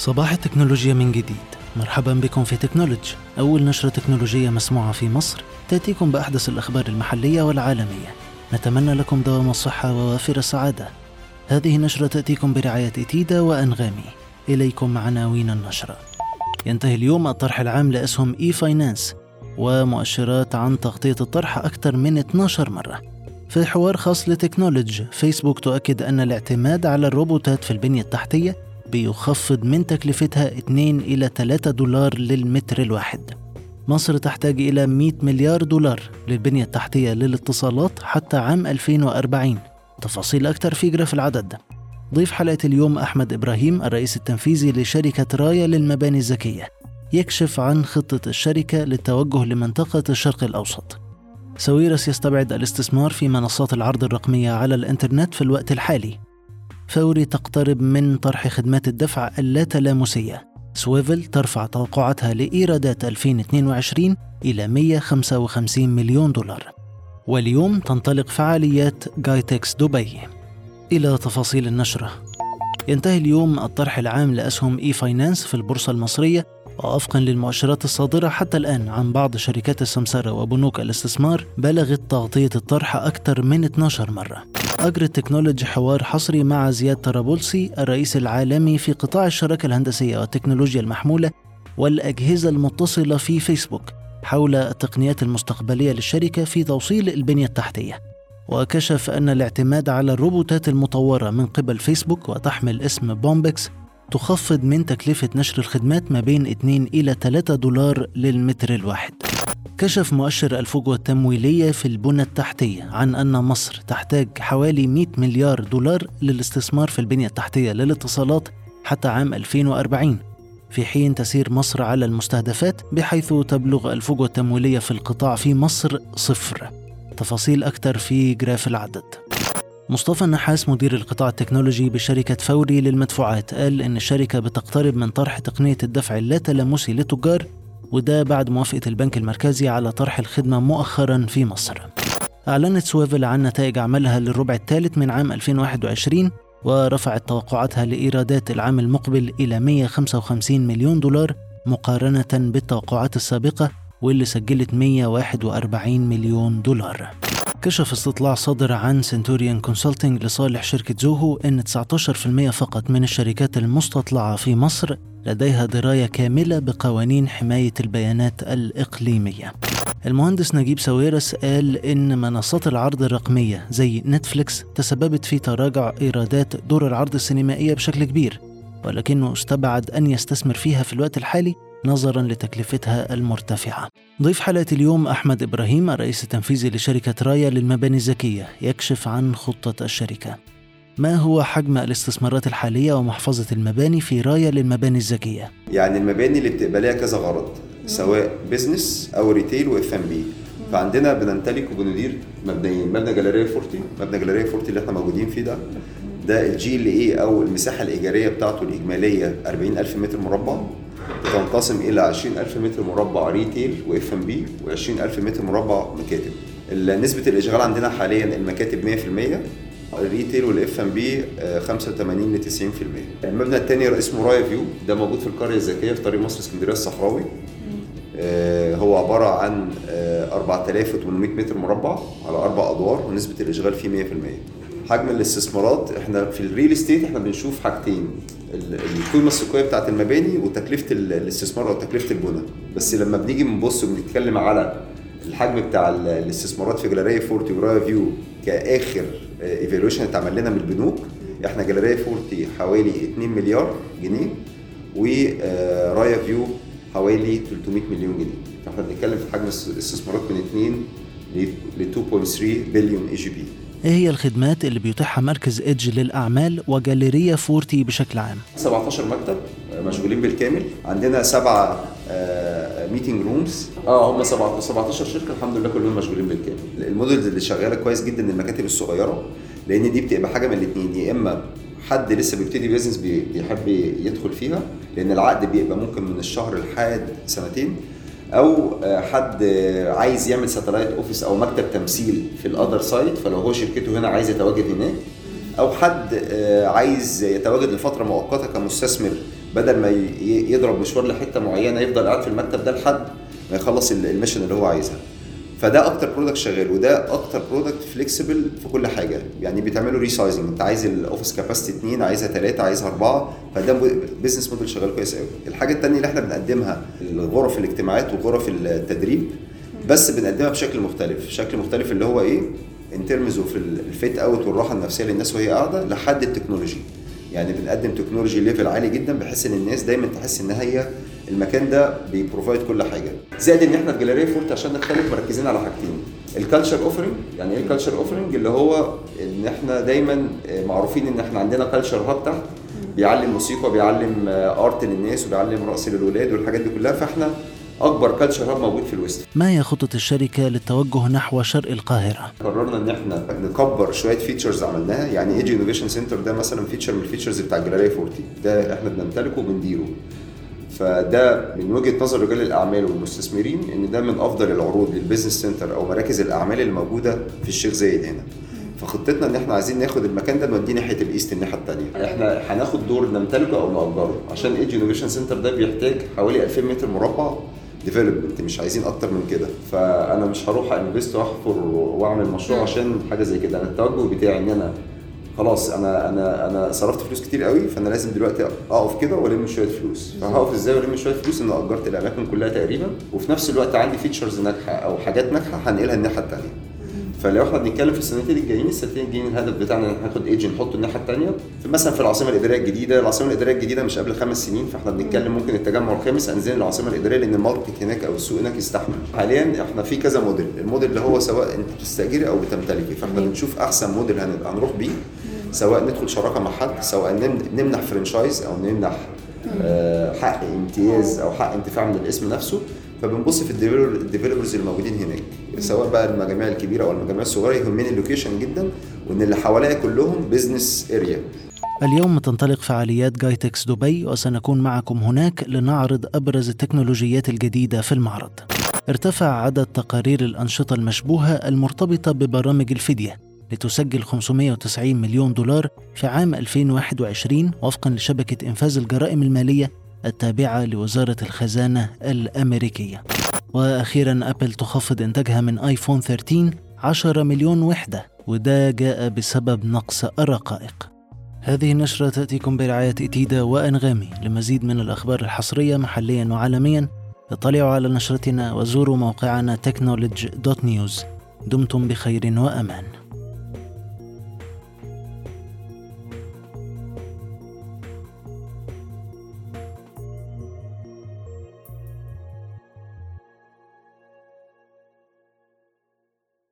صباح التكنولوجيا من جديد. مرحبا بكم في تكنولوجي أول نشرة تكنولوجية مسموعة في مصر تأتيكم بأحدث الأخبار المحلية والعالمية. نتمنى لكم دوام الصحة ووافر السعادة. هذه النشرة تأتيكم برعاية إتيدا وأنغامي. إليكم عناوين النشرة. ينتهي اليوم الطرح العام لأسهم إي فاينانس ومؤشرات عن تغطية الطرح أكثر من 12 مرة. في حوار خاص لتكنولوجي فيسبوك تؤكد أن الاعتماد على الروبوتات في البنية التحتية بيخفض من تكلفتها 2 إلى 3 دولار للمتر الواحد. مصر تحتاج إلى 100 مليار دولار للبنية التحتية للاتصالات حتى عام 2040 تفاصيل أكثر في graph العدد. ضيف حلقة اليوم أحمد إبراهيم الرئيس التنفيذي لشركة رايا للمباني الذكية. يكشف عن خطة الشركة للتوجه لمنطقة الشرق الأوسط. ساويرس يستبعد الاستثمار في منصات العرض الرقمية على الإنترنت في الوقت الحالي. فوري تقترب من طرح خدمات الدفع اللاتلامسية. سويفل ترفع توقعاتها لإيرادات 2022 إلى 155 مليون دولار. واليوم تنطلق فعاليات جايتكس دبي. إلى تفاصيل النشرة. ينتهي اليوم الطرح العام لأسهم إي فاينانس في البورصة المصرية ووفقا للمؤشرات الصادرة حتى الآن عن بعض شركات السمسرة وبنوك الاستثمار بلغت تغطية الطرح أكثر من 12 مرة. أجرت تكنولوجي حوار حصري مع زياد طرابلسي الرئيس العالمي في قطاع الشراكة الهندسية والتكنولوجيا المحمولة والأجهزة المتصلة في فيسبوك حول التقنيات المستقبلية للشركة في توصيل البنية التحتية. وكشف أن الاعتماد على الروبوتات المطورة من قبل فيسبوك وتحمل اسم بومبكس تخفض من تكلفة نشر الخدمات ما بين 2 إلى 3 دولار للمتر الواحد. كشف مؤشر الفجوة التمويلية في البنى التحتية عن أن مصر تحتاج حوالي 100 مليار دولار للاستثمار في البنية التحتية للاتصالات حتى عام 2040 في حين تسير مصر على المستهدفات بحيث تبلغ الفجوة التمويلية في القطاع في مصر صفر. تفاصيل أكثر في graph العدد. مصطفى النحاس مدير القطاع التكنولوجي بشركة فوري للمدفوعات قال إن الشركة بتقترب من طرح تقنية الدفع اللاتلامسي للتجار وده بعد موافقة البنك المركزي على طرح الخدمة مؤخرا في مصر. أعلنت سويفل عن نتائج عملها للربع الثالث من عام 2021 ورفعت توقعاتها لإيرادات العام المقبل إلى 155 مليون دولار مقارنة بالتوقعات السابقة واللي سجلت 141 مليون دولار. كشف استطلاع صادر عن سنتوريان كونسلتنج لصالح شركة زوهو أن 19% فقط من الشركات المستطلعة في مصر لديها دراية كاملة بقوانين حماية البيانات الإقليمية. المهندس نجيب ساويرس قال إن منصات العرض الرقمية زي نتفليكس تسببت في تراجع إيرادات دور العرض السينمائية بشكل كبير ولكنه استبعد أن يستثمر فيها في الوقت الحالي نظرا لتكلفتها المرتفعة. ضيف حلقة اليوم أحمد إبراهيم الرئيس التنفيذي لشركة رايا للمباني الذكية يكشف عن خطة الشركة. ما هو حجم الاستثمارات الحالية ومحفظة المباني في رايا للمباني الذكية؟ يعني المباني اللي بتبقى ليها كذا غرض سواء business أو retail و F&B فعندنا بنمتلك وبندير مبنيين مبنى جاليريا فورتي مبنى جاليريا فورتي اللي إحنا موجودين فيه ده ده ال GLA أو المساحة الإيجارية بتاعته الإجمالية 40000 متر مربع تنقسم إلى 20000 متر مربع retail و F&B و20000 متر مربع مكاتب. نسبة الإشغال عندنا حاليا المكاتب 100% ال retail وال F&B 85 ل 90% المبنى الثاني اسمه رايا فيو ده موجود في القرية الذكية في طريق مصر اسكندرية الصحراوي. هو عبارة عن 4800 متر مربع على أربع أدوار ونسبة الإشغال فيه 100% حجم الاستثمارات إحنا في ال real estate إحنا بنشوف حاجتين القيمة السوقية بتاعت المباني وتكلفة الاستثمار أو تكلفة البنى. بس لما بنيجي بنبص وبنتكلم على الحجم بتاع الاستثمارات في جاليريا فورتي ورايا فيو كآخر evaluation اتعمل لنا من البنوك إحنا جاليريا فورتي حوالي 2 مليار جنيه ورايا فيو حوالي 300 مليون جنيه. فاحنا بنتكلم في حجم الاستثمارات من 2 ل 2.3 billion EGP إيه هي الخدمات اللي بيتيحها مركز ايدج للأعمال وجاليريا فورتي بشكل عام؟ 17 مكتب مشغولين بالكامل. عندنا سبعة meeting rooms آه هم 17 شركة الحمد لله كلهم مشغولين بالكامل. ال models اللي شغالة كويس جدا المكاتب الصغيرة لأن دي بتبقى حاجة من الاثنين يا إما حد لسه بيبتدي business بيحب يدخل فيها لأن العقد بيبقى ممكن من الشهر لحد سنتين. أو حد عايز يعمل satellite office أو مكتب تمثيل في ال other side فلو هو شركته هنا عايز يتواجد هناك. أو حد عايز يتواجد لفترة مؤقتة كمستثمر بدل ما يضرب مشوار لحتة معينة يفضل قاعد في المكتب ده لحد ما يخلص ال- ال mission اللي هو عايزها. فده أكتر product شغال وده أكتر product flexible في كل حاجة. يعني بيتعملوا resizing أنت عايز ال office capacity 2 عايزها 3 عايزها 4 فده business model شغال كويس قوي الحاجة الثانية اللي إحنا بنقدمها الغرف الاجتماعات وغرف التدريب بس بنقدمها بشكل مختلف. شكل مختلف اللي هو إيه؟ in terms of ال fit out والراحة النفسية للناس وهي قاعدة لحد ال technology. يعني بنقدم technology level عالي جدا بحيث إن الناس دايما تحس ان هي المكان ده بي provide كل حاجة. زائد إن إحنا في جاليريا فورت عشان نختلف مركزين على حاجتين. ال culture offering يعني إيه ال culture offering اللي هو إن إحنا دايما معروفين إن إحنا عندنا culture hub تحت بيعلم موسيقى بيعلم art للناس وبيعلم رقص للولاد والحاجات دي كلها. فإحنا أكبر culture hub موجود في ال west. ما هي خطة الشركة للتوجه نحو شرق القاهرة؟ قررنا إن إحنا نكبر شوية features عملناها. يعني EGY Innovation Center ده مثلا feature من ال features بتاع الجاليريا 40 ده إحنا بنمتلكه وبنديره. فده من وجهة نظر رجال الأعمال والمستثمرين إن ده من أفضل العروض لل business center أو مراكز الأعمال اللي موجوده في الشيخ زايد هنا. فخطتنا إن إحنا عايزين ناخد المكان ده نوديه ناحية ال east الناحية الثانية إحنا هناخد دور نمتلكه أو نأجره. عشان EGY Innovation Center ده بيحتاج حوالي 2000 متر مربع development مش عايزين أكتر من كده. فأنا مش هروح أ invest وأحفر وأعمل مشروع عشان حاجة زي كده. أنا التوجه بتاعي إن أنا خلاص أنا أنا أنا صرفت فلوس كتير قوي فأنا لازم دلوقتي أقف كده وألم شوية فلوس. فهقف إزاي وألم شوية فلوس؟ ان أجرت الأماكن كلها تقريبا وفي نفس الوقت عندي features ناجحة أو حاجات ناجحة هنقلها الناحية الثانية فلو إحنا بنتكلم في السنتين الجايين السنتين الجايين الهدف بتاعنا إن هناخد EGY نحطه الناحية الثانية مثلا في العاصمة الإدارية الجديدة العاصمة الإدارية الجديدة مش قبل خمس سنين فإحنا بنتكلم ممكن التجمع الخامس انزل العاصمة الإدارية لأن ال market هناك أو السوق هناك يستحمل. حاليا إحنا في كذا model ال model اللي هو سواء أنت بتستأجري أو بتمتلكي. فإحنا بنشوف أحسن موديل هنبقى هنروح بيه. سواء ندخل شراكة مع حد سواء نمنح franchise أو نمنح حق امتياز أو حق انتفاع من الاسم نفسه فبنبص في ال developers اللي موجودين هناك. سواء بقى المجاميع الكبيرة أو المجاميع الصغيرة يهمني ال location جدا وإن اللي حواليا كلهم business area اليوم تنطلق فعاليات جايتكس دبي وسنكون معكم هناك لنعرض أبرز التكنولوجيات الجديدة في المعرض. ارتفع عدد تقارير الأنشطة المشبوهة المرتبطة ببرامج الفدية لتسجل 590 مليون دولار في عام 2021 وفقا لشبكة إنفاذ الجرائم المالية التابعة لوزارة الخزانة الأمريكية. وأخيرا أبل تخفض إنتاجها من آيفون 13 10 مليون وحدة وده جاء بسبب نقص الرقائق. هذه النشرة تأتيكم برعاية إتيدا وأنغامي لمزيد من الأخبار الحصرية محليا وعالميا. اطلعوا على نشرتنا وزوروا موقعنا technology.news دمتم بخير وأمان.